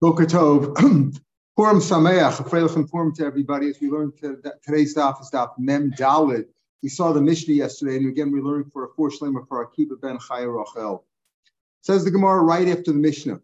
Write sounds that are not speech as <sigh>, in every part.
Boker Tov. <clears throat> Purim Sameach, Freilich Purim to everybody. As we learned to, today's daf is daf Mem Dalid. We saw the Mishnah yesterday, and again we learned for a four shlemer for Akiva ben Chaya Rachel. Says the Gemara right after the Mishnah.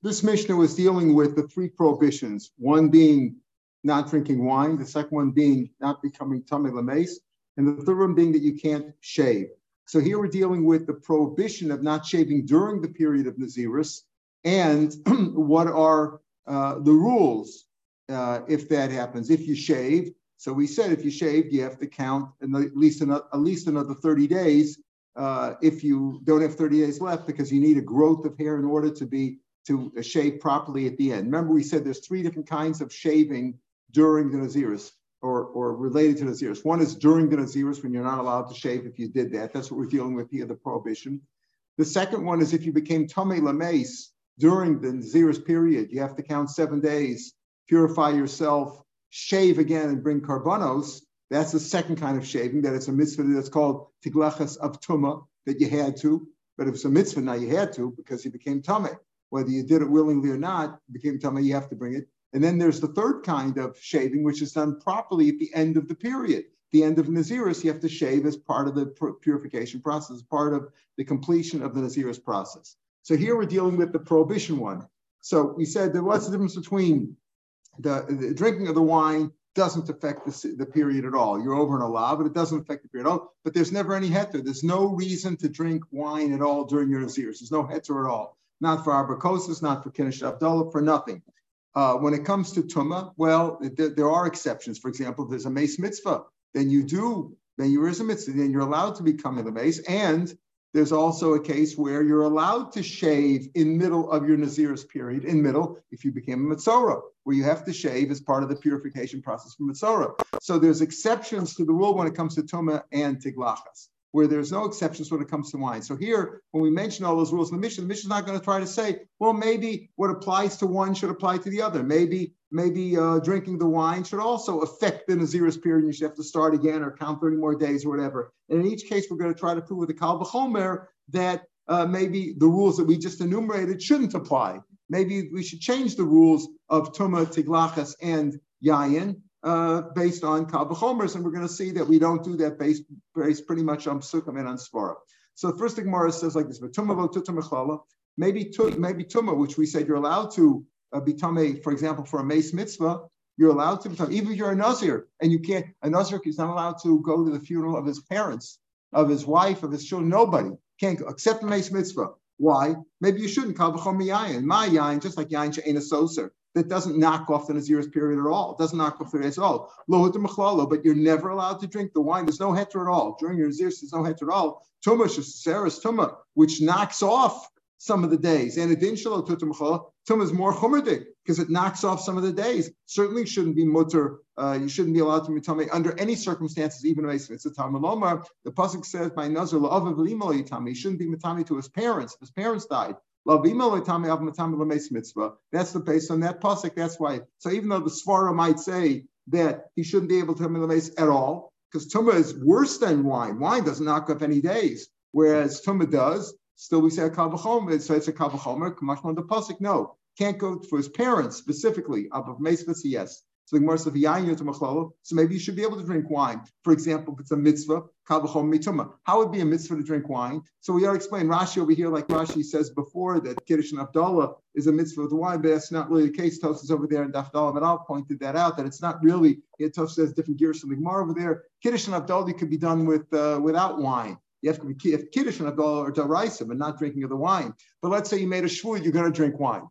This Mishnah was dealing with the three prohibitions, one being not drinking wine, the second one being not becoming tummy lames, and the third one being that you can't shave. So here we're dealing with the prohibition of not shaving during the period of Naziris, and <clears throat> what are uh, the rules uh, if that happens. If you shave, so we said if you shaved, you have to count at least another, at least another 30 days. Uh, if you don't have 30 days left, because you need a growth of hair in order to be to shave properly at the end. Remember, we said there's three different kinds of shaving during the Naziris or, or related to Naziris. One is during the Naziris when you're not allowed to shave if you did that. That's what we're dealing with here, the prohibition. The second one is if you became Tomei Lames during the Naziris period. You have to count seven days, purify yourself, shave again, and bring karbanos. That's the second kind of shaving. That it's a mitzvah that's called tiglachas of tuma that you had to. But if it's a mitzvah now, you had to because you became tummy. Whether you did it willingly or not, became tummy. You have to bring it. And then there's the third kind of shaving, which is done properly at the end of the period. The end of Naziris, you have to shave as part of the purification process, part of the completion of the Naziris process. So here we're dealing with the prohibition one. So we said that what's the difference between the, the drinking of the wine doesn't affect the, the, period at all. You're over in a law, but it doesn't affect the period at all. But there's never any heter. There's no reason to drink wine at all during your Naziris. There's no heter at all. Not for Arba Kosos, not for Kiddush Havdalah, for nothing. Uh, when it comes to Tumah, well, there, there, are exceptions. For example, if there's a mace mitzvah, then you do, then you is a mitzvah, then you're allowed to become in the mace. And there's also a case where you're allowed to shave in middle of your Naziris period, in middle, if you became a Mitzorah, where you have to shave as part of the purification process for Mitzorah. So there's exceptions to the rule when it comes to Tuma and Tiglachas where there's no exceptions when it comes to wine. So here, when we mention all those rules in the mission, the mission is not going to try to say, well, maybe what applies to one should apply to the other. Maybe maybe uh, drinking the wine should also affect the Naziris period. and You should have to start again or count 30 more days or whatever. And in each case, we're going to try to prove with the Kal V'chomer that uh, maybe the rules that we just enumerated shouldn't apply. Maybe we should change the rules of Tuma, Tiglachas, and Yayin uh, based on Kavachomers, and we're going to see that we don't do that based, based pretty much on Psukim and on Svara. So the first thing Gemara says like this, but Tuma maybe maybe Tuma, which we said you're allowed to uh, Tame, for example, for a mace mitzvah, you're allowed to become, even if you're a Nazir, and you can't, a Nazir is not allowed to go to the funeral of his parents, of his wife, of his children, nobody can't go, except a mace mitzvah. Why? Maybe you shouldn't. My yayin, just like yayin she'ena soser that doesn't knock off the Nazir's period at all. It doesn't knock off the at all. But you're never allowed to drink the wine. There's no heter at all. During your Nazir's, there's no heter at all. Tumah, Sarah's Tumah, which knocks off some of the days. And it didn't show Tumah is more chumerdik because it knocks off some of the days. Certainly shouldn't be mutter. Uh, you shouldn't be allowed to tummy under any circumstances, even if it's a tamaloma. The pasuk says by nazar la'avav He shouldn't be matami to his parents. If his parents died, that's the based on that pasuk. That's why. So even though the svara might say that he shouldn't be able to base at all, because tuma is worse than wine. Wine doesn't knock off any days, whereas tuma does. Still, we say a kavachomer. So it's a kavachomer. Kamashma the pasuk. No, can't go for his parents specifically. Above mace, yes. So the Gemara says, so maybe you should be able to drink wine. For example, if it's a mitzvah, kavachom mituma. how would be a mitzvah to drink wine? So we are explaining Rashi over here, like Rashi says before, that Kiddush and Havdalah is a mitzvah with wine, but that's not really the case. Tosis over there in Dafdallah Manal pointed that out, that it's not really, Tosis says different gears from the Gemara over there. Kiddush and Havdalah could be done with uh, without wine. You have to be if Kiddush and Havdalah or Daraisa, but not drinking of the wine. But let's say you made a shvur, you're going to drink wine.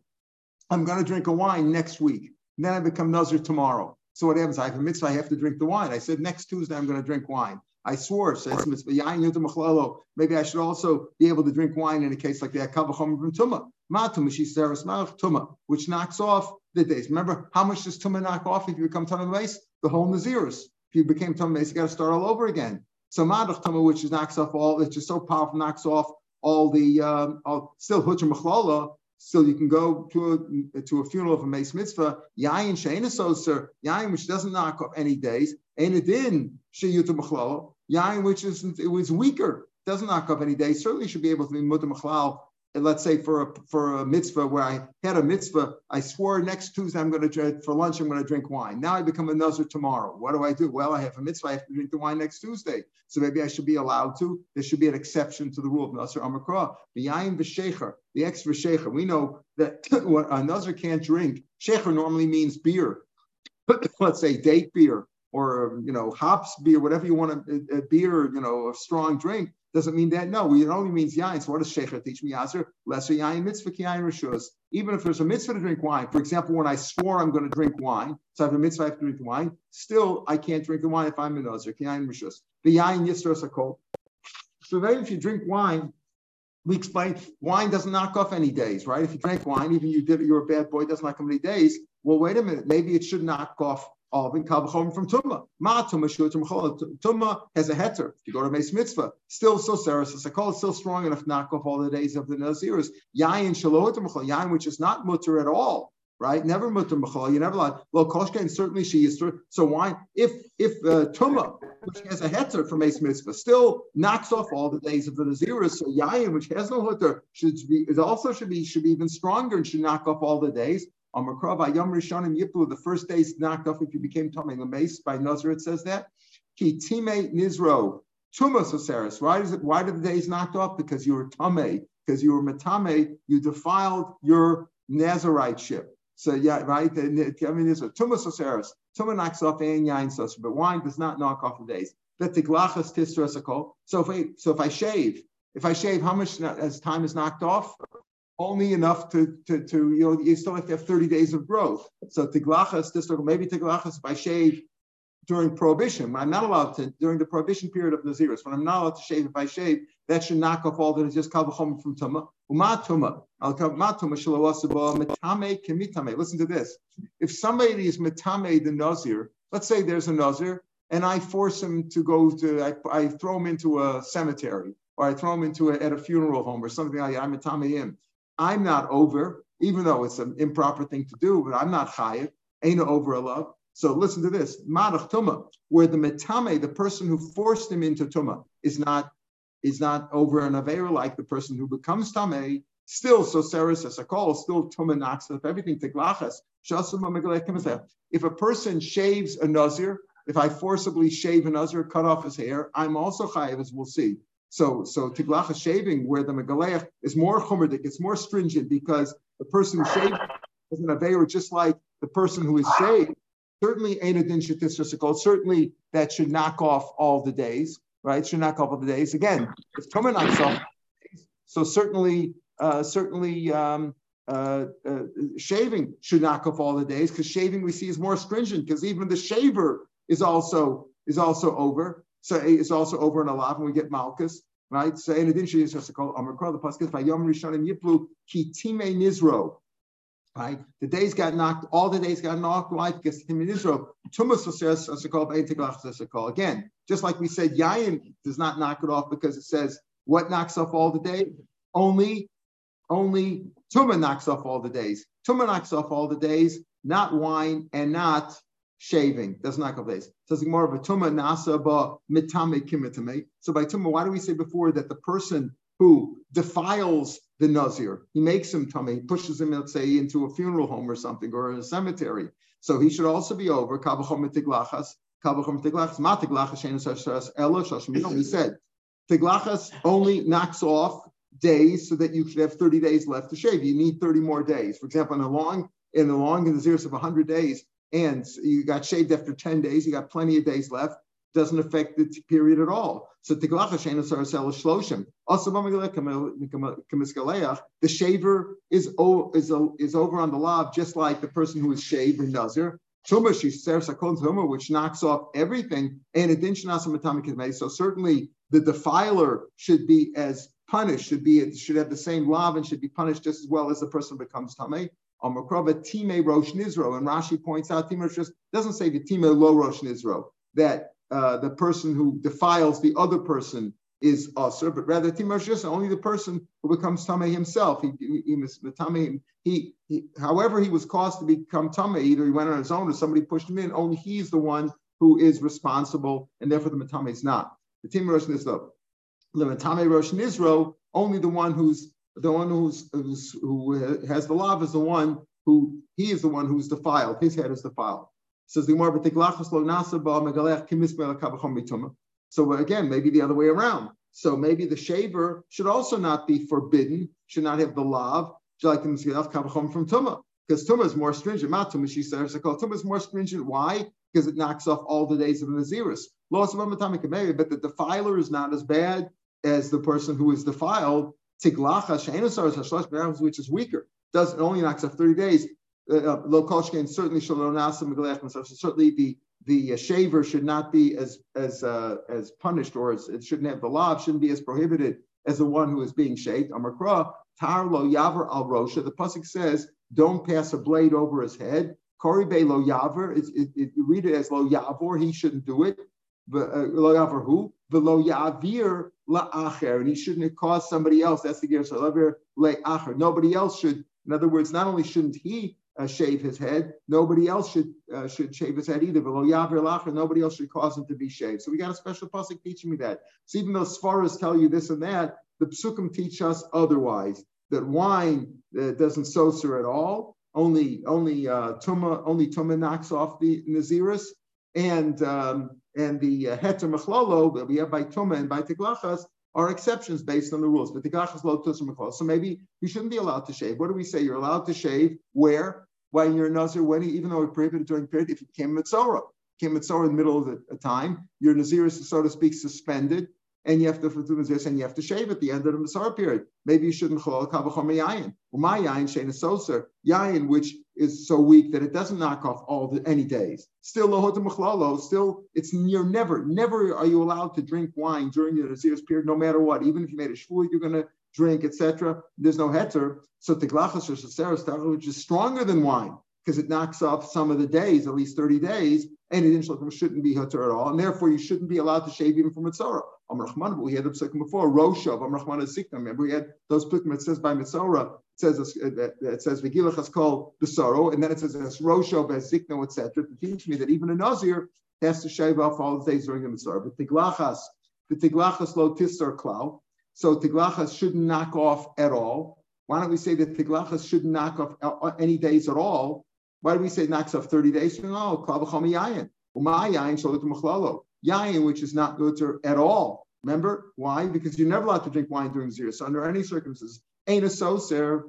I'm going to drink a wine next week. And then I become Nazir tomorrow. So what happens? I have a mitzvah, I have to drink the wine. I said next Tuesday I'm going to drink wine. I swore, it's mitzvah. Maybe I should also be able to drink wine in a case like that. from Tuma. Tuma, which knocks off the days. Remember, how much does Tuma knock off if you become Mace? The whole Naziris. If you became Mace, you got to start all over again. So Madach Tuma, which knocks off all, it's just so powerful, knocks off all the, um, all, still Hutcher Machlala, Still, you can go to a, to a funeral of a mace mitzvah, yayin she'ena soser, yayin which doesn't knock off any days, and it in sheyuta machlal, yayin which is it was weaker, doesn't knock off any days. Certainly should be able to be mutter machlal let's say for a for a mitzvah where I had a mitzvah, I swore next Tuesday I'm going to for lunch I'm going to drink wine. Now I become a nazir tomorrow. What do I do? Well, I have a mitzvah. I have to drink the wine next Tuesday. So maybe I should be allowed to. There should be an exception to the rule of nazir amakra. B'yayin v'shecher, the extra shecher. We know that <clears throat> what a nazir can't drink. Shecher normally means beer. <clears throat> let's say date beer or you know hops beer, whatever you want to uh, uh, beer, you know, a strong drink. Doesn't mean that. No, it only means yain. So what does Sheikh teach me? Yazer lesser yain mitzvah yain rishus. Even if there's a mitzvah to drink wine, for example, when I swore I'm going to drink wine, so I have a mitzvah I have to drink wine. Still, I can't drink the wine if I'm a nazir. Yain rishus. The yain yisros akol. So then, if you drink wine, we explain wine doesn't knock off any days, right? If you drink wine, even you did you're a bad boy, doesn't knock off any days. Well, wait a minute, maybe it should knock off of in Kavachom from Tumma. Ma Tumma Tumma has a heter. If you go to Mace Mitzvah, still so Sarah call it's still strong enough to knock off all the days of the Naziris. Yayin Shalot Yayin, which is not mutter at all. Right, never mutter machal. You never like well koshka, and certainly she is. So why, if if uh, which has a heter from Mace Mitzvah, still knocks off all the days of the naziris, so yayin, which has no heter, should be it also should be should be even stronger and should knock off all the days. Amarkrav Yom Rishonim Yiplu, the first days knocked off if you became Tomei Lameis by Nazar, it says that. Ki Time Nizro, Tumas Oseris. Why is it? Why did the days knocked off? Because you were Tomei, because you were Matame, you defiled your Nazarite ship. So yeah, right. I mean, a tumas oseris. Tuma knocks off and yain sosar, but wine does not knock off the days. But tiglachas tisra So if I so if I shave, if I shave, how much as time is knocked off? Only enough to, to, to, you know, you still have to have 30 days of growth. So tiglachas, this maybe tiglachas, I shave during prohibition, I'm not allowed to, during the prohibition period of Naziris, when I'm not allowed to shave, if I shave, that should knock off all the just kavachom from tuma. Uma tuma, al matuma shalawasaba metame kemitame. Listen to this. If somebody is metame the Nazir, let's say there's a Nazir, and I force him to go to, I, I throw him into a cemetery, or I throw him into a, at a funeral home or something like that. I'm a him. I'm not over, even though it's an improper thing to do, but I'm not chayiv, ain't over a love. So listen to this, madach tuma, where the metame, the person who forced him into tuma, is not is not over an avera like the person who becomes tame. Still, so Sarah says a call, still tuma knocks up everything. Tiglachas, If a person shaves a nazir, if I forcibly shave a nazir, cut off his hair, I'm also chayiv, as we'll see. So, so tiglacha shaving, where the megaleach is more chomerdik, it's more stringent because the person who shaved is an aveira, just like the person who is shaved. Certainly, Ainadin Shatisrasikol, certainly that should knock off all the days, right? Should knock off all the days. Again, if Tomer knocks off, so certainly, uh, certainly um, uh, uh, shaving should knock off all the days because shaving we see is more stringent because even the shaver is also is also over. So it's also over in Alav, and we get Malchus, right? So in addition, it's just called Amar the Paskas by Yom Rishonim Yiplu Kitime Nizro. Right, the days got knocked. All the days got knocked. Why? Because in Israel. Again, just like we said, Yayin does not knock it off because it says what knocks off all the day. Only, only Tuma knocks off all the days. Tuma knocks off all the days, not wine and not shaving. That's not days. So it's more of a tuma nasa ba mitame kimitame. So by tuma, why do we say before that the person who defiles the nazir, he makes him tummy, he pushes him, let's say, into a funeral home or something or in a cemetery. So he should also be over kabachom. He said tiglachas only knocks off days so that you should have 30 days left to shave. You need 30 more days. For example, in a long in the long in the zeros of 100 days, and you got shaved after 10 days, you got plenty of days left, doesn't affect the period at all. So the shaver is, is, is over on the lav, just like the person who is shaved in Nazir. Which knocks off everything, and it So certainly the defiler should be as punished, should be should have the same lav and should be punished just as well as the person becomes tamei. Amakrava Time Rosh Nizro. And Rashi points out Time Rosh doesn't say the Time Lo Rosh Nizro, that uh, the person who defiles the other person is usher, but rather Time Rosh only the person who becomes Tame himself. He, he, he, he, he, however, he was caused to become Tame, either he went on his own or somebody pushed him in, only he's the one who is responsible, and therefore the Matame is not. The Time Rosh Nizro. The Matame Rosh Nizro, only the one who's The one who's, who's who has the lav is the one who he is the one who's defiled. His head is defiled. Says the So again, maybe the other way around. So maybe the shaver should also not be forbidden, should not have the lav, like from tuma, because tuma is more stringent. Not tuma, she says. Tuma is more stringent. Why? Because it knocks off all the days of the Naziris. But the defiler is not as bad as the person who is defiled. Tiglacha, which is weaker, does only knocks off 30 days. Uh, uh, Lokoshkin certainly certainly the the uh, shaver should not be as as uh, as punished or as, it shouldn't have the law shouldn't be as prohibited as the one who is being shaved. Amakra tar lo yaver al rosha. The pasuk says, "Don't pass a blade over his head." Koribe lo yaver. You read it as lo yavor. He shouldn't do it. Uh, lo yaver who? lo yavir la acher, and he shouldn't cause somebody else. That's the gear. So le acher. Nobody else should. In other words, not only shouldn't he uh, shave his head. Nobody else should uh, should shave his head either. La acher. Nobody else should cause him to be shaved. So we got a special pasuk teaching me that. So even though Sfaras tell you this and that, the psukim teach us otherwise. That wine uh, doesn't soser at all. Only only uh, tuma only tuma knocks off the naziris, and um, and the uh, heter machlolo that we have by tuma and by tiglachas are exceptions based on the rules. But the gachas lo So maybe you shouldn't be allowed to shave. What do we say? You're allowed to shave where? When you're nazir, when even though it's prohibited during period, if you came mitzora, came mitzora in the middle of the time, your nazir is so to speak suspended, and you have to do this and you have to shave at the end of the Masar period. Maybe you shouldn't call kavachom yayin. Well, my yayin shein soser yayin, which is so weak that it doesn't knock off all the any days. Still lohot machlalo. Still, it's you're never, never are you allowed to drink wine during the Nazir's period, no matter what. Even if you made a shvul, you're going to drink, etc. There's no heter. So tiglachas or shaseras, which is stronger than wine because it knocks off some of the days, at least 30 days, and it shouldn't be heter at all, and therefore you shouldn't be allowed to shave even from mitzora. Amrachman, we had the psukim before, Roshav, Amrachman is Zikna. Remember, we had those psukim, it says by Mitzora, it says, uh, it says, Vigilach is called the sorrow, and then it says, as Roshav, as Zikna, etc., to teach me that even a Nazir has to shave off all the days during the Mitzora. But Tiglachas, the Tiglachas lo tisar klau, so Tiglachas shouldn't knock off at all. Why don't we say that Tiglachas shouldn't knock off uh, uh, any days at all? Why do we say knocks off 30 days? Oh, no, Klavachami Yayin. Umayayin Shalit Machlalo yayin, which is not mutter at all. Remember why? Because you're never allowed to drink wine during zero. So under any circumstances, ain't a soser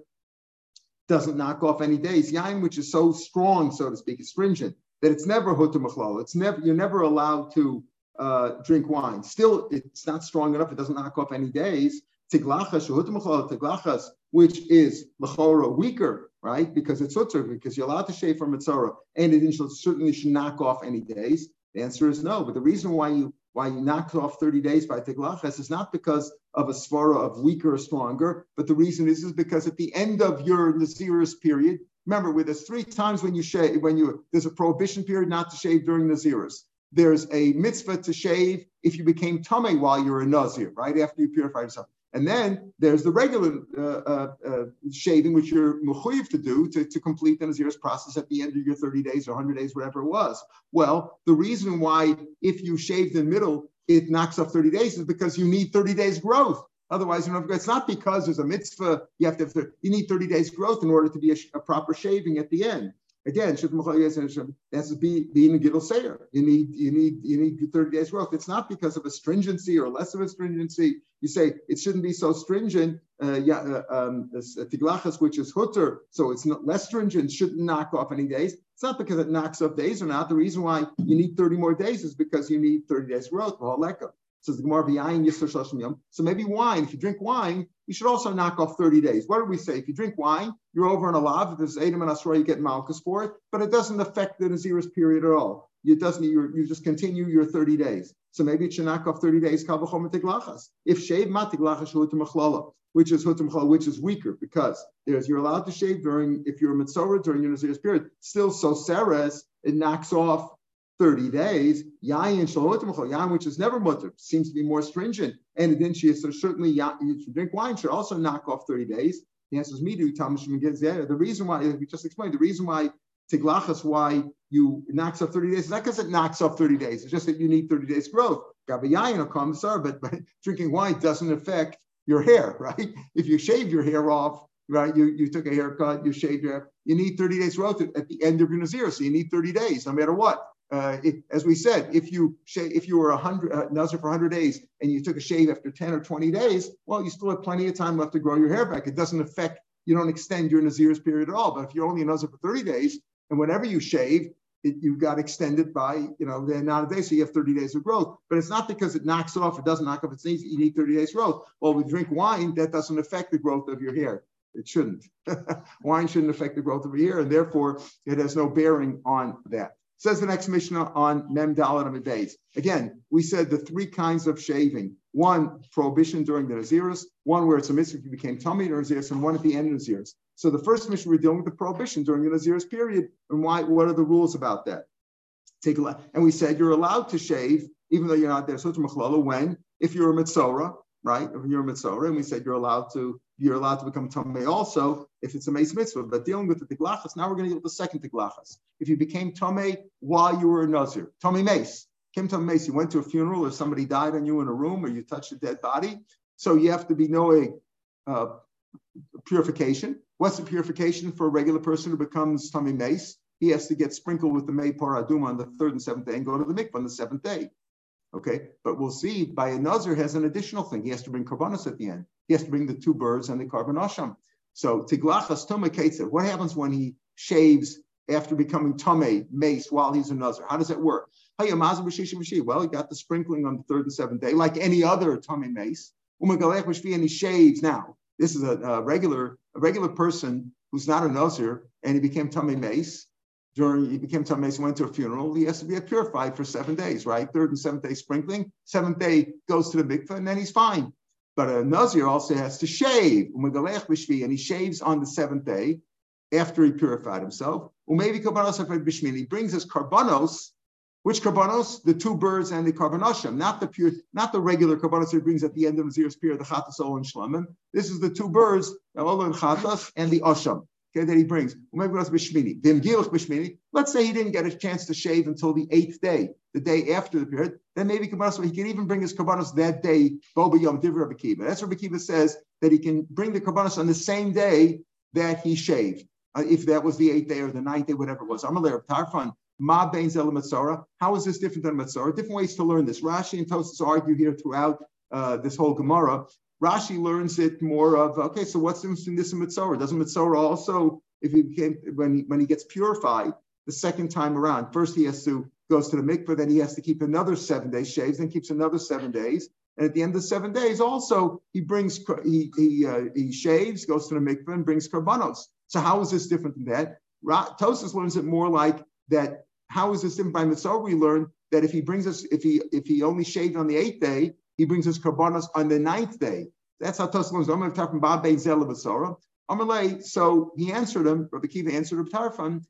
doesn't knock off any days. Yain, which is so strong, so to speak, astringent, that it's never hutu It's never you're never allowed to uh, drink wine. Still, it's not strong enough. It doesn't knock off any days. Tiglachas, tiglachas, which is lachora weaker, right? Because it's hutter, because you're allowed to shave from mitzora, and it certainly should knock off any days. The answer is no. But the reason why you why you knock off 30 days by Tiglachas is not because of a svara of weaker or stronger, but the reason is, is because at the end of your Naziris period, remember, with there's three times when you shave, when you there's a prohibition period not to shave during Naziris. There's a mitzvah to shave if you became tame while you're a Nazir, right? After you purify yourself. And then there's the regular uh, uh, uh, shaving, which you're mechuyev to do to, to complete the Nazir's process at the end of your 30 days or 100 days, whatever it was. Well, the reason why if you shave the middle, it knocks off 30 days is because you need 30 days growth. Otherwise, you know, it's not because there's a mitzvah, you have to, have, you need 30 days growth in order to be a, a proper shaving at the end. Again, that's be being a gidul sayer. You need you need you need 30 days growth. It's not because of astringency or less of astringency. You say it shouldn't be so stringent. Uh, yeah, uh, um, tiglachas, which is hutter, so it's not less stringent, shouldn't knock off any days. It's not because it knocks off days or not. The reason why you need 30 more days is because you need 30 days growth. So maybe wine. If you drink wine, you should also knock off 30 days. What did we say? If you drink wine, you're over in a lav. If there's Adam and Asra, you get Malchus for it, but it doesn't affect the Nazir's period at all. It doesn't, you just continue your 30 days. So maybe it should knock off 30 days, If shave which is which is weaker because there's you're allowed to shave during if you're a mitzvah during your Nazir's period. Still, so seres, it knocks off 30 days, yayin yayin, which is never mutter, seems to be more stringent. And then she so certainly you should drink wine should also knock off 30 days. The answer is me to The reason why we just explained the reason why tiglachas why you knocks off 30 days is not because it knocks off 30 days. It's just that you need 30 days growth. Gabayayin or but, but <laughs> drinking wine doesn't affect your hair, <laughs> right? If you shave your hair off, right? You, you took a haircut, you shaved your hair, you need 30 days growth at the end of your Nazir. So you need 30 days, no matter what. Uh, it, as we said, if you shave, if you were a hundred uh, for 100 days and you took a shave after 10 or 20 days, well, you still have plenty of time left to grow your hair back. It doesn't affect, you don't extend your Nazir's period at all. But if you're only a for 30 days, and whenever you shave, it, you got extended by, you know, the amount of days, so you have 30 days of growth. But it's not because it knocks it off, it doesn't knock off its needs, you need 30 days growth. Well, we drink wine, that doesn't affect the growth of your hair. It shouldn't. <laughs> wine shouldn't affect the growth of your hair, and therefore it has no bearing on that. Says the next Mishnah on Mem Dalit days. Again, we said the three kinds of shaving. One, prohibition during the Naziris, one where it's a mitzvah you became tummy during Naziris, and one at the end of Naziris. So the first Mishnah we're dealing with the prohibition during the Naziris period, and why? What are the rules about that? Take a look. And we said you're allowed to shave, even though you're not there. So to when, if you're a mitzora, right? If you're a mitzora, and we said you're allowed to you're allowed to become tummy also if it's a mace mitzvah. But dealing with the tiglachas, now we're going to deal with the second tiglachas. If you became tummy while you were a nazir, tummy mace, came to mace, you went to a funeral or somebody died on you in a room or you touched a dead body, so you have to be knowing uh, purification. What's the purification for a regular person who becomes tummy mace? He has to get sprinkled with the May Parah Adumah on the third and seventh day and go to the mikvah on the seventh day. Okay, but we'll see by a Nazir has an additional thing. He has to bring karbanos at the end. He has to bring the two birds and the carbon asham. So tiglachas tome. What happens when he shaves after becoming tome mace while he's a Nazir? How does that work? Well, he got the sprinkling on the third and seventh day, like any other tome mace. And he shaves now. This is a, a regular a regular person who's not a Nazir and he became tome mace during he became Tameh, went to a funeral, he has to be purified for seven days, right? Third and seventh day sprinkling. Seventh day goes to the mikveh, and then he's fine. But a Nazir also has to shave, and he shaves on the seventh day after he purified himself. Maybe He brings his karbanos, which karbanos? The two birds and the karbanoshem, not the pure, not the regular karbanos he brings at the end of Nazir's period, the chatas and shlamim. This is the two birds, the and chatas, and the asham okay, that he brings. Let's say he didn't get a chance to shave until the eighth day, the day after the period. Then maybe he can even bring his karbanos that day. That's what Rabbi says that he can bring the karbanos on the same day that he shaved, uh, if that was the eighth day or the ninth day, whatever it was. I'm a layer of Tarfan. Ma Bain's bein How is this different than Matzorah? Different ways to learn this. Rashi and Tosas argue here throughout uh, this whole Gemara Rashi learns it more of okay. So what's the difference between this and mitzvah? Doesn't mitzvah also, if he became when he, when he gets purified the second time around, first he has to goes to the mikveh, then he has to keep another seven days, shaves, then keeps another seven days, and at the end of seven days, also he brings he he, uh, he shaves, goes to the mikveh, and brings karbanos. So how is this different than that? Ra- learns it more like that. How is this different by mitzvah? We learn that if he brings us, if he if he only shaved on the eighth day, he brings his karbanos on the ninth day. That's how Tosfos learns. I'm going to talk from Bob Bein Zelabasora. Amalei. So he answered him. Rabbi Kiva answered Rabbi Tarfon.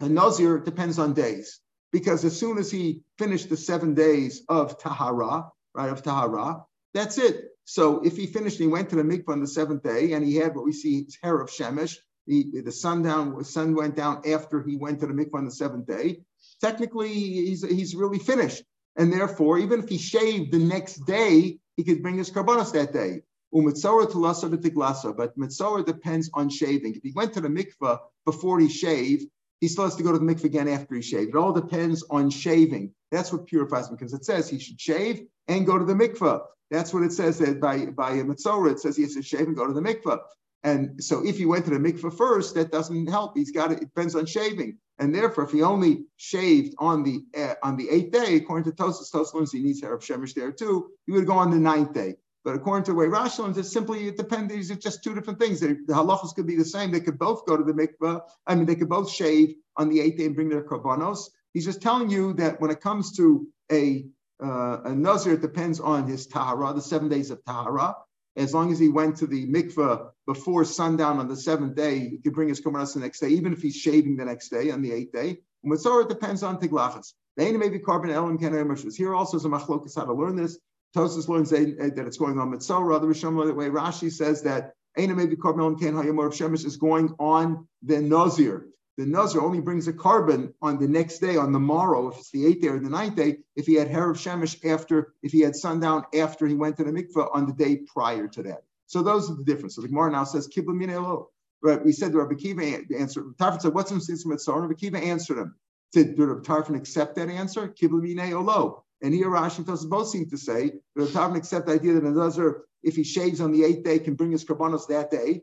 A Nazir depends on days because as soon as he finished the seven days of Tahara, right, of Tahara, that's it. So if he finished, he went to the mikvah on the seventh day, and he had what we see his hair of shemesh. He, the sundown, sun went down after he went to the mikvah on the seventh day. Technically, he's, he's really finished. And therefore, even if he shaved the next day, he could bring his karbanos that day. To but mitzora depends on shaving. If he went to the mikveh before he shaved, he still has to go to the mikveh again after he shaved. It all depends on shaving. That's what purifies him because it says he should shave and go to the mikveh. That's what it says that by by mitzora, it says he has to shave and go to the mikveh. And so if he went to the mikveh first, that doesn't help. He's got it, it depends on shaving. And therefore, if he only shaved on the uh, on the eighth day, according to Tosas, Tosas he needs hair of Shemesh there too, he would go on the ninth day. But according to the way Rashi learns, it's simply it depends. These are just two different things. The halachas could be the same. They could both go to the mikveh. I mean, they could both shave on the eighth day and bring their korbanos. He's just telling you that when it comes to a uh, a nazir, it depends on his tahara, the seven days of tahara as long as he went to the mikveh before sundown on the seventh day, he could bring his korbanos the next day, even if he's shaving the next day on the eighth day. Mitzvah depends on tiglachas. The may be carbon elam Here also is a machlokas how to learn this. Tosus learns that, it's going on mitzvah. Other Rishon the way Rashi says that Aina may be carbon elam ken hayamor shemesh is going on the nazir. The Nazir only brings a carbon on the next day, on the morrow, if it's the eighth day or the ninth day, if he had Herav Shemesh after, if he had sundown after he went to the mikveh on the day prior to that. So those are the differences. So the Gemara now says, Kibla Minelo. Right, we said to Rabbi Kiva answered. Tarfon said, "What's the sense of Mitzvah?" Rabbi Kiva answered him. Did, did Rabbi Tarfon accept that answer? Kibla Olo. And here Rashi and Tosas both seem to say that Tarfon accept the idea that a Nazir, if he shaves on the eighth day, can bring his karbanos that day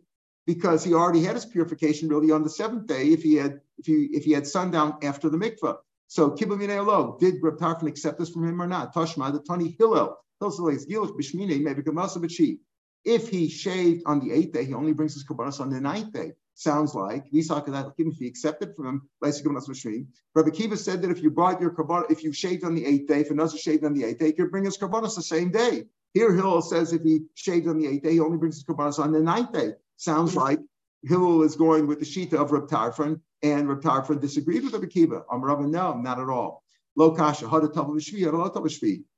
because he already had his purification really on the seventh day if he had if he if he had sundown after the mikvah. So kibbutz olo, did Reb Tarfon accept this from him or not? Tashma the Tani Hillel. If he shaved on the eighth day, he only brings his kabbalas on the ninth day. Sounds like if he accepted from him, Rabbi Kiva said that if you brought your kabbalah, if you shaved on the eighth day, if another shaved on the eighth day, you could bring his kabbalas the same day. Here Hillel says if he shaved on the eighth day, he only brings his kabbalas on the ninth day. Sounds like Hillel is going with the Shita of Reb Tarfon, and Reb Tarfon disagreed with Reb Akiva. Amar no, not at all.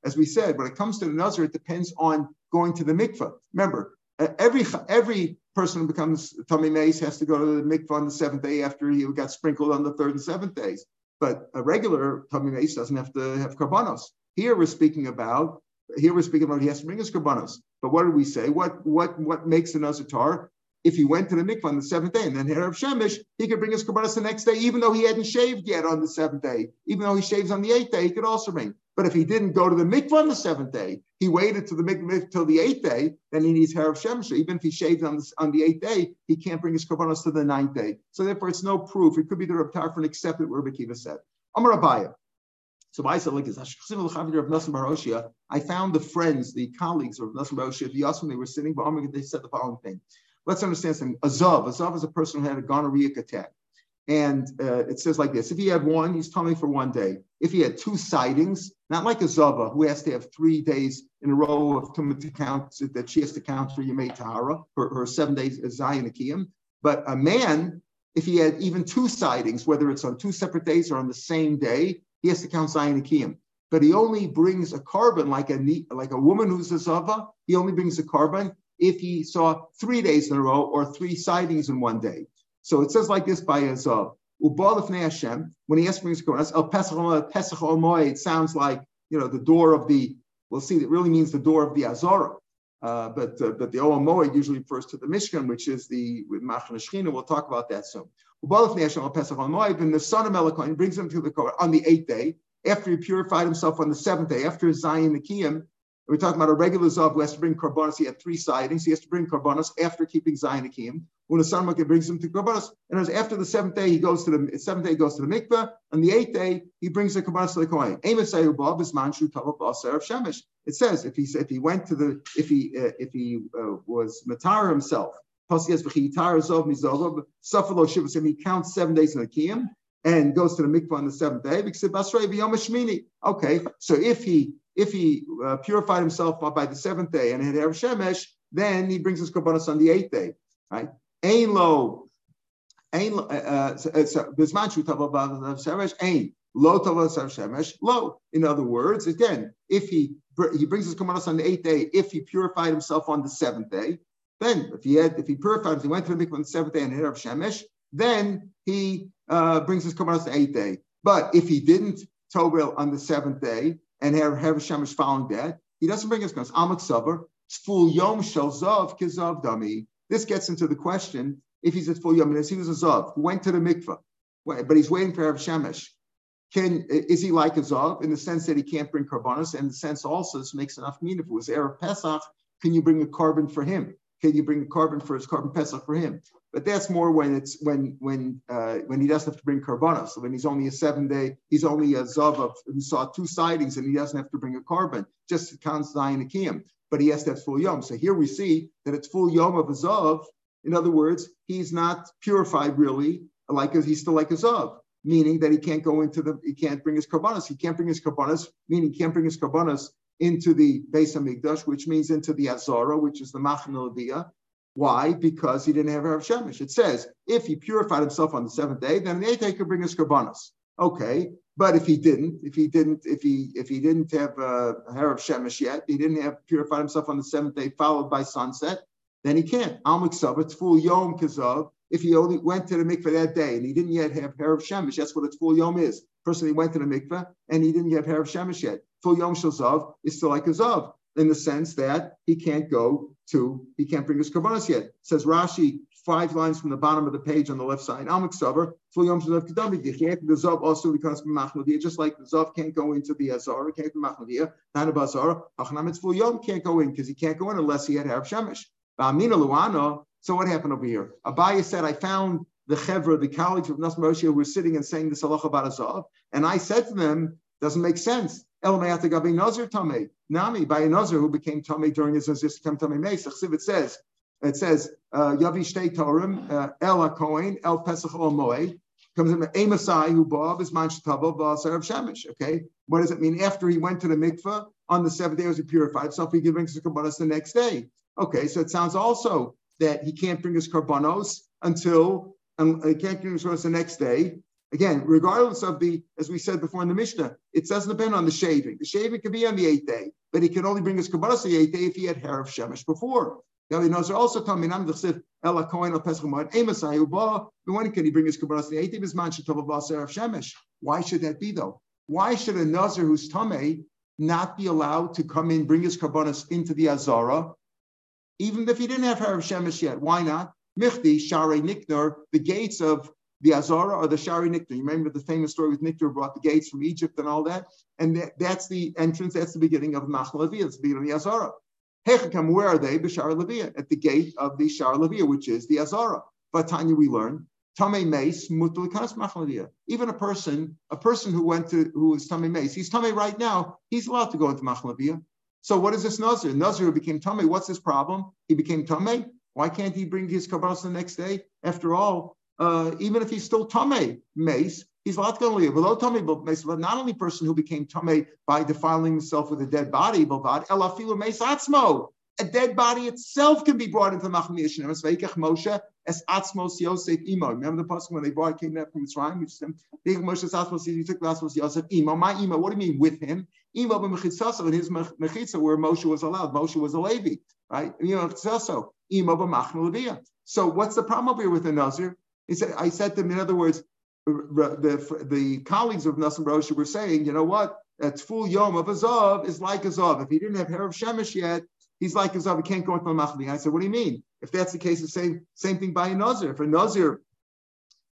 As we said, when it comes to the Nazar, it depends on going to the mikveh. Remember, every every person who becomes Tommy Mace has to go to the mikveh on the seventh day after he got sprinkled on the third and seventh days. But a regular Tommy Mace doesn't have to have karbanos. Here we're speaking about here we're speaking about he has to bring his karbanos. But what did we say? What what what makes the Nazar tar? If he went to the mikvah on the seventh day and then of Shemesh, he could bring his kabbalas the next day, even though he hadn't shaved yet on the seventh day. Even though he shaves on the eighth day, he could also bring. But if he didn't go to the mikvah on the seventh day, he waited to the mikvah till the eighth day, then he needs hair of Shemesh. Even if he shaved on, the, on the eighth day, he can't bring his kabbalas to the ninth day. So therefore, it's no proof. It could be the Reb Tarfon accepted what Rabbi Kiva said. Amar Abaye. So I said like I found the friends, the colleagues of Nassim Baroshia, the Yasmin, they were sitting, but they said the following thing. Let's understand something. Azav. Azav is a person who had a gonorrheic attack. And uh, it says like this: If he had one, he's tummy for one day. If he had two sightings, not like a who has to have three days in a row of tumah to count that she has to count for Yemei Tahara, her, her seven days of Zion Akiyim. But a man, if he had even two sightings, whether it's on two separate days or on the same day, he has to count Zion Akiyim. But he only brings a carbon like a like a woman who's a zava. He only brings a korban if he saw three days in a row or three sightings in one day. So it says like this by Azov. When he for his Quran, El Pesach Omoy, it sounds like, you know, the door of the, we'll see, it really means the door of the Azora. Uh, but uh, but the Omoy usually refers to the Mishkan, which is the Machan Shechina. We'll talk about that soon. And the son of Melachon brings him to the Kohen on the eighth day, after he purified himself on the seventh day, after Zion Nikiyim, we're talking about a regular Zav who has to bring Karbonis. He had three sightings. He has to bring Karbonis after keeping Zion Akim. When the son brings him to Karbonis, and as after the seventh day, he goes to the seventh day, he goes to the mikveh. On the eighth day, he brings the Karbonis to the Kohen. It says if he if he went to the if he uh, if he uh, was matar himself, he counts seven days in the kiyam and goes to the mikvah on the seventh day. Okay, so if he if he uh, purified himself by the seventh day and had Erev Shemesh, then he brings his korbanos on the eighth day, right? Ain lo, ain bisman shemesh ain lo shemesh lo. In other words, again, if he he brings his korbanos on the eighth day, if he purified himself on the seventh day, then if he had if he purified, if he went to the mikvah on the seventh day and had Erev Shemesh, then he uh, brings his korbanos on the eighth day. But if he didn't Tobel on the seventh day, and have Shemesh following that. He doesn't bring his guns. Amak Sabar, full Yom Shel Zav Kizav Dami. This gets into the question if he's at full Yom, he was a Zav, who went to the mikvah, but he's waiting for Erev Shemesh. Can is he like a Zav in the sense that he can't bring karbonos, and the sense also this makes enough meaning. If it was Erev Pesach, can you bring a carbon for him? Can you bring a carbon for his carbon Pesach for him? But that's more when it's when when uh, when he doesn't have to bring karbanos. So when he's only a seven day, he's only a zav of who saw two sightings and he doesn't have to bring a korban, just counts Zion. But he has to have full yom. So here we see that it's full yom of a zav. In other words, he's not purified really, like he's still like a zav, meaning that he can't go into the he can't bring his karbanos. He can't bring his karbanos, meaning he can't bring his karbanos into the Beis Hamikdash, which means into the Azara, which is the Machanel why? Because he didn't have Erev Shemesh. It says if he purified himself on the seventh day, then the eighth day could bring his karbanos. Okay, but if he didn't, if he didn't, if he if he didn't have uh, Erev Shemesh yet, he didn't have purified himself on the seventh day, followed by sunset, then he can't. Al Miksav, it's full Yom Kazav. if he only went to the mikveh that day and he didn't yet have hair of shemesh. That's what a full yom is. Person he went to the mikveh and he didn't have hair of shemesh yet. Full yom shel is still like a zav in the sense that he can't go to, he can't bring his karbanos yet. Says Rashi, five lines from the bottom of the page on the left side. Just like the Zav can't go into the Azar, can't be Machnadia, not a Bazar, Achnam, it's full Yom can't go in because he can't go in unless he had Harab Shemesh. So what happened over here? Abaye said, I found the Chevra, the college of Nas Moshe, who were sitting and saying this halacha about Azav, and I said to them, doesn't make sense. El. Nami, by a Nazir who became Tame during his Nazir became Tame Meis. It says, it says, uh, Yavi Shtei Torim, uh, El HaKohen, El Pesach Ol Moed, comes in a Masai who Bob is Manch Tabo, Basar of Shemesh. Okay, what does it mean? After he went to the mikveh on the seventh day, was he purified himself? He could bring his karbanos the next day. Okay, so it sounds also that he can't bring his karbanos until um, he can't bring his karbanos the next day Again, regardless of the, as we said before in the Mishnah, it doesn't depend on the shaving. The shaving can be on the eighth day, but he can only bring his kabbalah the eighth day if he had hair of shemesh before. Knows also coming Nam the Ela Kohen al Pesach. When can he bring his kabbalah the eighth day? His man should of shemesh. Why should that be though? Why should a nazir who's tamei not be allowed to come in, bring his karbonas into the azara, even if he didn't have hair of shemesh yet? Why not? Michdi Share Nikanor, the gates of the Azara or the Shari Nikanor. You remember the famous story with Nikanor brought the gates from Egypt and all that? And that, that's the entrance, that's the beginning of Machal Leviyah, it's the beginning of the Azara. Hechakam, where are they? B'Shar Leviyah, at the gate of the Shar Leviyah, which is the Azara. But Tanya, we learn, Tame Mace, Mutul Kanas Machal. Even a person, a person who went to, who is Tame Mace, he's Tame right now, he's allowed to go into Machal Leviyah. So what is this Nazir? Nazir who became Tame, what's his problem? He became Tame. Why can't he bring his kabbalah the next day? After all, uh, even if he's still tame mace, he's live. Below tame mace, but not only person who became tame by defiling himself with a dead body, but elafilu mace atzmo. A dead body itself can be brought into Machmir Shem. Moshe as Atzmos Yosef Imo. Remember the person when they brought came back from Mitzrayim? Which said, Moshe Atzmos he took Atzmos Yosef Imo. My Imo. What do you mean with him? Imo b'mechitzasa in his mechitza where Moshe was allowed. Moshe was a Levi, right? Imo b'machnu So what's the problem over here with the Nazir? He said, I said to him, in other words, the, the colleagues of Nassim Rosh were saying, you know what? That full yom of Azov is like Azov. If he didn't have hair of Shemesh yet, he's like Azov. He can't go into the Machli. I said, what do you mean? If that's the case, the same same thing by a Nazir. If a Nazir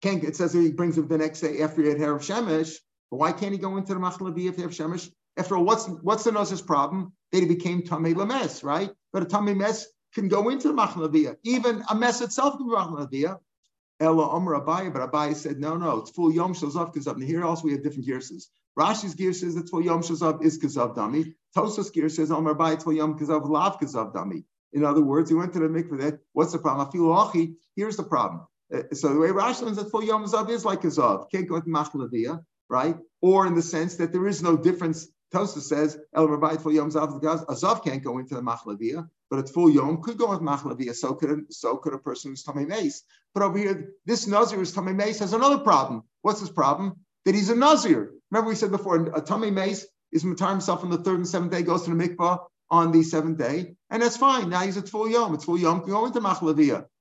can't, it says he brings him the next day after he had hair of Shemesh, but why can't he go into the Machli if he have Shemesh? After all, what's what's the Nazir's problem? That he became Tamei Lames, right? But a Tamei Mes can go into the Machli Even a mess itself can be Machli Ella Omer Abaye, but Abaye said, no, no, it's full Yom Shazav Kazav. And here also we have different gears. Rashi's gear says it's full Yom Shazav is Kazav Dami. Tosos gear says Omer Abaye, it's full Yom Kazav Lav Kazav Dami. In other words, he went to the mikveh that, what's the problem? Achi, here's the problem. Uh, so the way Rashi learns that full Yom Zav is like Kazav. Can't go into Machlavia, right? Or in the sense that there is no difference Tosa says El Rabbi full Yom Zav Azav can't go into the Machlavia, but at full Yom could go with Machlavia. So could a, so could a person who's tummy Mace. But over here, this Nazir who's tummy Mace has another problem. What's his problem? That he's a Nazir. Remember we said before, a tummy Mace is Matar himself on the third and seventh day, goes to the mikvah on the seventh day, and that's fine. Now he's at full yom. It's full yom can go into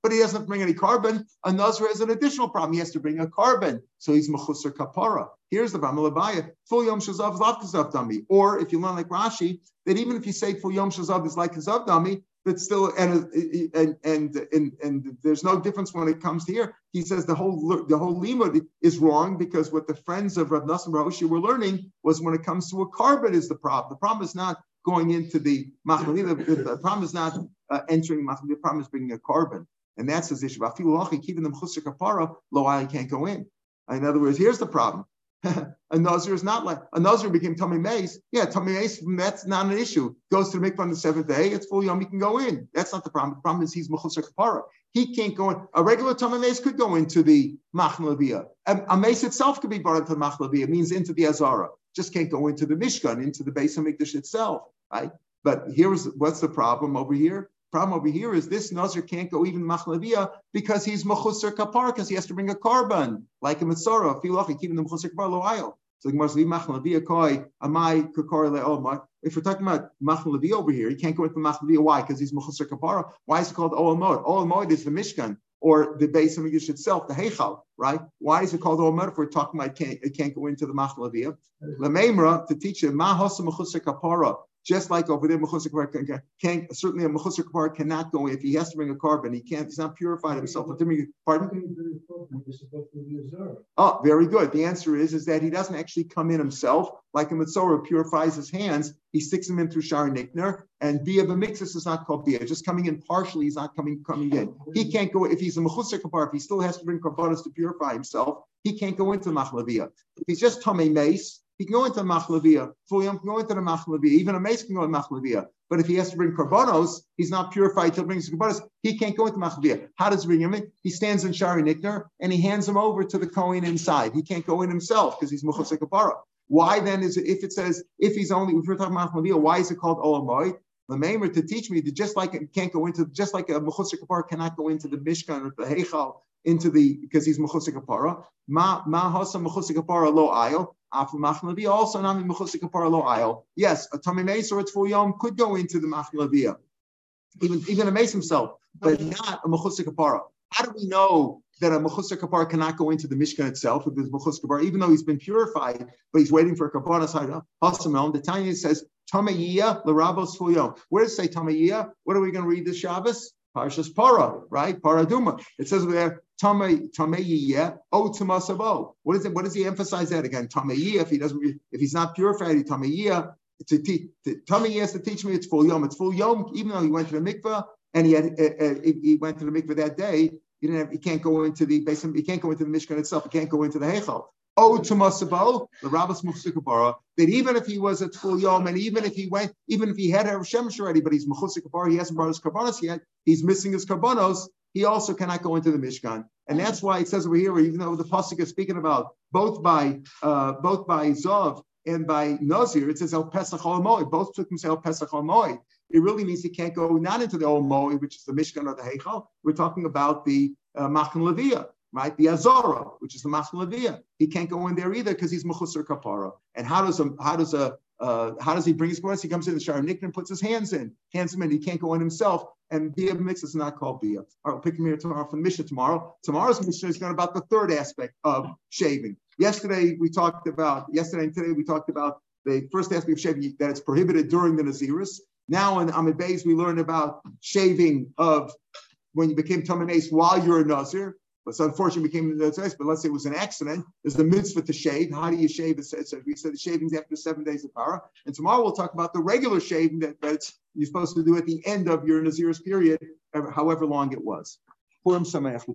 but he doesn't bring any carbon. A nazir has an additional problem. He has to bring a carbon, so he's mechusar kapara. Here's the Bama full yom shazav is like kazav dami. Or if you learn like Rashi, that even if you say full yom shazav is like kazav dami, but still, and, and and and and there's no difference when it comes here. He says the whole the whole limud is wrong because what the friends of Rav Nassim Roshi were learning was when it comes to a carbon is the problem. The problem is not going into the machmali. The, the, problem is not uh, entering machmali. The problem is bringing a carbon. and that's his issue. Keeping them chusar kapara, lo I can't go in. In other words, here's the problem. <laughs> a nazir is not like a nazir became tummy mace. Yeah, tummy mace. That's not an issue. Goes to the mikvah on the seventh day. It's full yom. He can go in. That's not the problem. The problem is he's mechusar kapara. He can't go in. A regular tummy mace could go into the machlabiyah. A, a mace itself could be brought into the machlabiyah. Means into the azara. Just can't go into the mishkan, into the base of mikdash itself right? But here's what's the problem over here? Problem over here is this Nazir can't go even Machlaviya because he's Mechusar Kapar, because he has to bring a korban, like a Mitzora, Filachi, keeping the Mechusar Kapar Lo'ayel. So the Gemara Machlaviya Koi, Amai Kakar Le'omar. If we're talking about Machlaviya over here, he can't go into Machlaviya. Why? Because he's Mechusar Kapara. Why is it called? Oel Moed is the Mishkan. Or the base of English itself, the Heichal, right? Why is it called all metaphor? Talking about it can't, it can't go into the Machlavia. Lememra to teach it, Ma kapara just like over there, Mechusik can't certainly a Mechusik kapar cannot go if he has to bring a korban. He can't. He's not purified himself. Pardon? Oh, very good. The answer is is that he doesn't actually come in himself like a Mitzorah purifies his hands. He sticks them in through Shari Nikanor, and Bia B'mixis is not called Bia. Just coming in partially, he's not coming coming in. He can't go if he's a Mechusik kapar. If he still has to bring korbanos to purify himself, he can't go into Machlavia. If he's just Tomei Mace he can go into Machlavia. Full Yom can go into the Machlavia. Even a mace can go into Machlavia. But if he has to bring Karbonos, he's not purified till he brings Karbonos. He can't go into Machlavia. How does he bring him in? He stands in Shari Nikanor and he hands him over to the Kohen inside. He can't go in himself because he's Muchos Kapara. Why then is it, if it says, if he's only, if we're talking Machlavia, why is it called Olamoy? The Maimer to teach me that just like it can't go into, just like a Mechusar Kapara cannot go into the Mishkan or the Heichal, into the, because he's Mechusar Kapara. Ma, ma hasa Mechusar Kapara lo ayel. Also, nami lo. Yes, a tummy mace or a tful yom could go into the machlavia, even even a mace himself, but not a mechusik kapara. How do we know that a mechusik kapara cannot go into the mishkan itself with this mechusik kapara, even though he's been purified, but he's waiting for a kapara side? The Tanya says tamayia l'rabos tful yom. Where does it say tamayia? What are we going to read this Shabbos? Parshas Para, right? Parah Adumah. It says we there, Tameyiyeh, O Tumasabo. What is it? What does he emphasize that again? Tameyiyeh, if he doesn't, if he's not purified, he Tameyiyeh, to teach, Tameyiyeh has to teach me it's full yom. It's full yom, even though he went to the mikveh and he had, uh, uh, he went to the mikveh that day. He didn't have, he can't go into the basement, he can't go into the Mishkan itself, he can't go into the Heichal. Oh, to the Rabbis Muchsikabara, that even if he was at full yom, and even if he went, even if he had a Shemesh already, but he's Muchsikabara, he hasn't brought his karbanos yet, he's missing his karbanos, he also cannot go into the Mishkan. And that's why it says over here, even though the Pasuk is speaking about both by uh, both by Zav and by Nazir, it says El Pesach Al Both took him say El Pesach Al It really means he can't go not into the Ol Moed, which is the Mishkan or the Heichal. We're talking about the uh, Machan Leviyah right? The Azara, which is the Maslavia. He can't go in there either because he's Mukhusar Kapara. And how does a how does a uh, how does he bring his Gemara? He comes in the shower, Nick and puts his hands in, hands him in. He can't go in himself. And Bia mix is not called Bia. All right, we'll pick him here tomorrow from the Mishnah tomorrow. Tomorrow's Mishnah is going about the third aspect of shaving. Yesterday we talked about, yesterday and today we talked about the first aspect of shaving, that it's prohibited during the Naziris. Now in Amid Bays, we learned about shaving of when you became Tamanase while you're a Nazir. But so unfortunately became the test. But let's say it was an accident. There's the mitzvah to shave. How do you shave? It says, we said the shaving's after seven days of para. And tomorrow we'll talk about the regular shaving that, that you're supposed to do at the end of your Nazir's period, however long it was. Purim Sameach